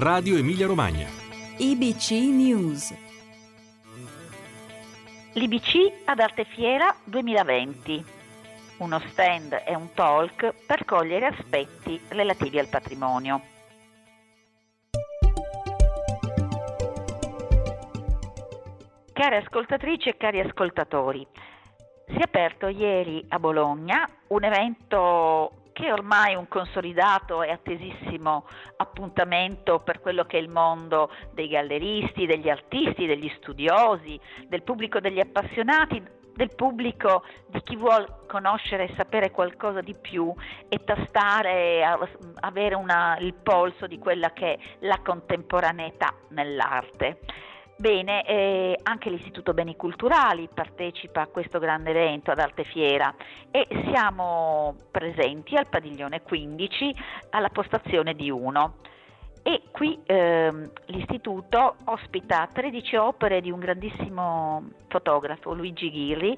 Radio Emilia Romagna. IBC News. L'IBC ad Arte Fiera 2020. Uno stand e un talk per cogliere aspetti relativi al patrimonio. Cari ascoltatrici e cari ascoltatori, si è aperto ieri a Bologna un evento che è ormai un consolidato e attesissimo appuntamento per quello che è il mondo dei galleristi, degli artisti, degli studiosi, del pubblico degli appassionati, del pubblico di chi vuole conoscere e sapere qualcosa di più e tastare, avere una, il polso di quella che è la contemporaneità nell'arte. Bene, eh, anche l'Istituto Beni Culturali partecipa a questo grande evento ad Arte Fiera e siamo presenti al padiglione 15 alla postazione di 1 e qui eh, l'istituto ospita 13 opere di un grandissimo fotografo, Luigi Ghirri,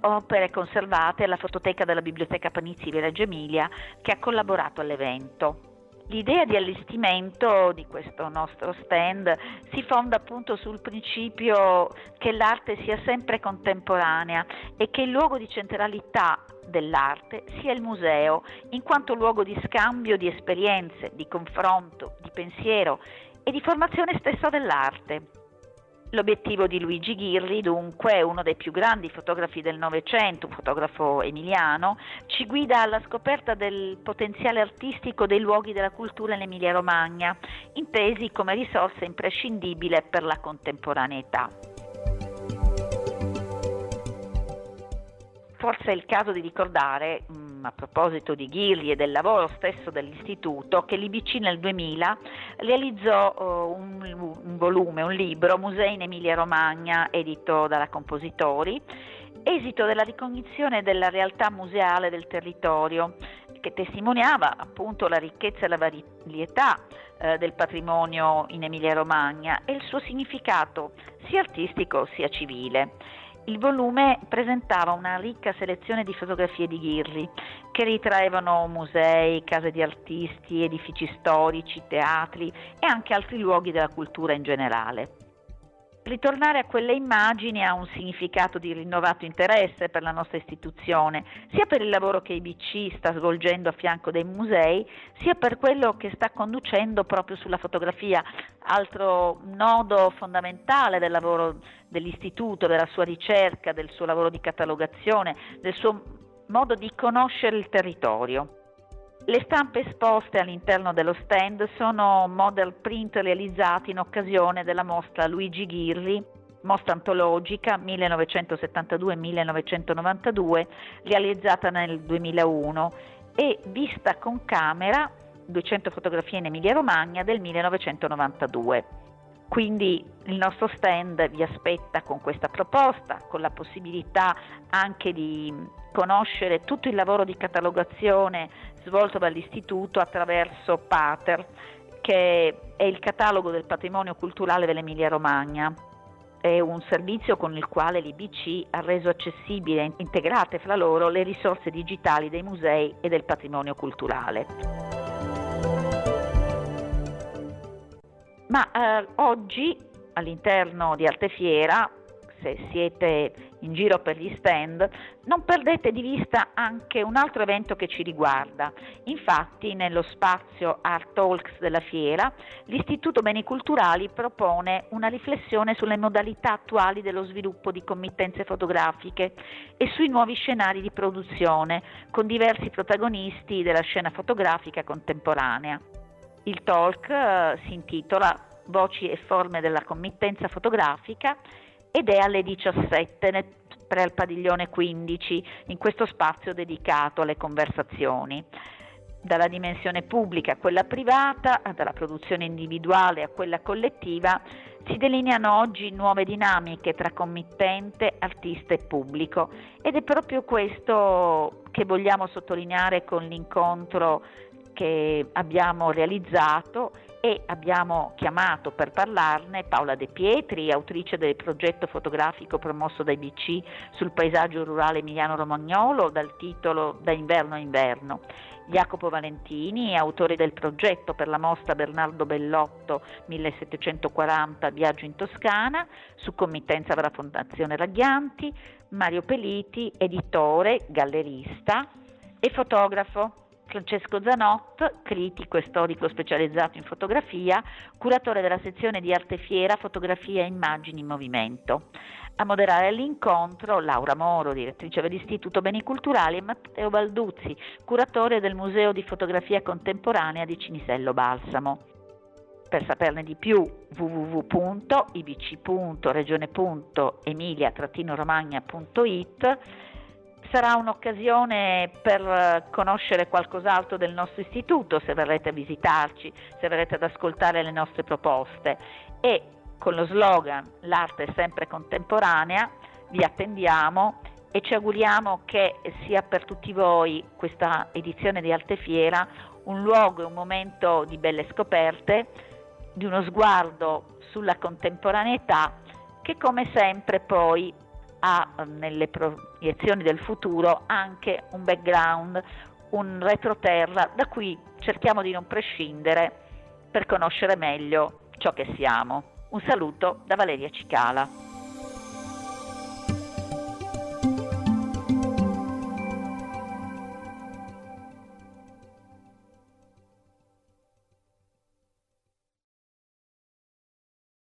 opere conservate alla fototeca della Biblioteca Panizzi di Reggio Emilia che ha collaborato all'evento. L'idea di allestimento di questo nostro stand si fonda appunto sul principio che l'arte sia sempre contemporanea e che il luogo di centralità dell'arte sia il museo, in quanto luogo di scambio di esperienze, di confronto, di pensiero e di formazione stessa dell'arte. L'obiettivo di Luigi Ghirri, dunque, uno dei più grandi fotografi del Novecento, un fotografo emiliano, ci guida alla scoperta del potenziale artistico dei luoghi della cultura in Emilia-Romagna, intesi come risorsa imprescindibile per la contemporaneità. Forse è il caso di ricordare, mm, a proposito di Ghirri e del lavoro stesso dell'istituto, che l'IBC nel 2000 realizzò uh, un, un, volume, un libro, Musei in Emilia-Romagna, edito dalla Compositori, esito della ricognizione della realtà museale del territorio, che testimoniava appunto la ricchezza e la varietà eh, del patrimonio in Emilia-Romagna e il suo significato sia artistico sia civile. Il volume presentava una ricca selezione di fotografie di Ghirri che ritraevano musei, case di artisti, edifici storici, teatri e anche altri luoghi della cultura in generale. Ritornare a quelle immagini ha un significato di rinnovato interesse per la nostra istituzione, sia per il lavoro che IBC sta svolgendo a fianco dei musei, sia per quello che sta conducendo proprio sulla fotografia, altro nodo fondamentale del lavoro dell'istituto, della sua ricerca, del suo lavoro di catalogazione, del suo modo di conoscere il territorio. Le stampe esposte all'interno dello stand sono model print realizzati in occasione della mostra Luigi Ghirri, mostra antologica 1972-1992, realizzata nel 2001 e vista con camera 200 fotografie in Emilia Romagna del 1992. Quindi il nostro stand vi aspetta con questa proposta, con la possibilità anche di conoscere tutto il lavoro di catalogazione svolto dall'Istituto attraverso Pater, che è il catalogo del patrimonio culturale dell'Emilia Romagna. È un servizio con il quale l'IBC ha reso accessibili e integrate fra loro le risorse digitali dei musei e del patrimonio culturale. Ma eh, oggi all'interno di Artefiera, se siete in giro per gli stand, non perdete di vista anche un altro evento che ci riguarda. Infatti, nello spazio Art Talks della fiera, l'Istituto Beni Culturali propone una riflessione sulle modalità attuali dello sviluppo di committenze fotografiche e sui nuovi scenari di produzione, con diversi protagonisti della scena fotografica contemporanea. Il talk uh, si intitola Voci e forme della committenza fotografica ed è alle 17 pre al padiglione 15 in questo spazio dedicato alle conversazioni. Dalla dimensione pubblica a quella privata, dalla produzione individuale a quella collettiva, si delineano oggi nuove dinamiche tra committente, artista e pubblico ed è proprio questo che vogliamo sottolineare con l'incontro che abbiamo realizzato e abbiamo chiamato per parlarne Paola De Pietri, autrice del progetto fotografico promosso dai BC sul paesaggio rurale emiliano-romagnolo dal titolo Da inverno a inverno, Jacopo Valentini, autore del progetto per la mostra Bernardo Bellotto 1740 Viaggio in Toscana, su committenza della Fondazione Raghianti, Mario Peliti, editore, gallerista e fotografo. Francesco Zanot, critico e storico specializzato in fotografia, curatore della sezione di arte fiera, fotografia e immagini in movimento. A moderare l'incontro Laura Moro, direttrice dell'Istituto Beni Culturali, e Matteo Balduzzi, curatore del Museo di Fotografia Contemporanea di Cinisello Balsamo. Per saperne di più www.ibc.regione.emilia-romagna.it sarà un'occasione per conoscere qualcos'altro del nostro istituto se verrete a visitarci, se verrete ad ascoltare le nostre proposte. E con lo slogan L'arte è sempre contemporanea vi attendiamo e ci auguriamo che sia per tutti voi questa edizione di Arte Fiera un luogo e un momento di belle scoperte, di uno sguardo sulla contemporaneità che come sempre poi ha nelle proiezioni del futuro anche un background, un retroterra da cui cerchiamo di non prescindere per conoscere meglio ciò che siamo. Un saluto da Valeria Cicala.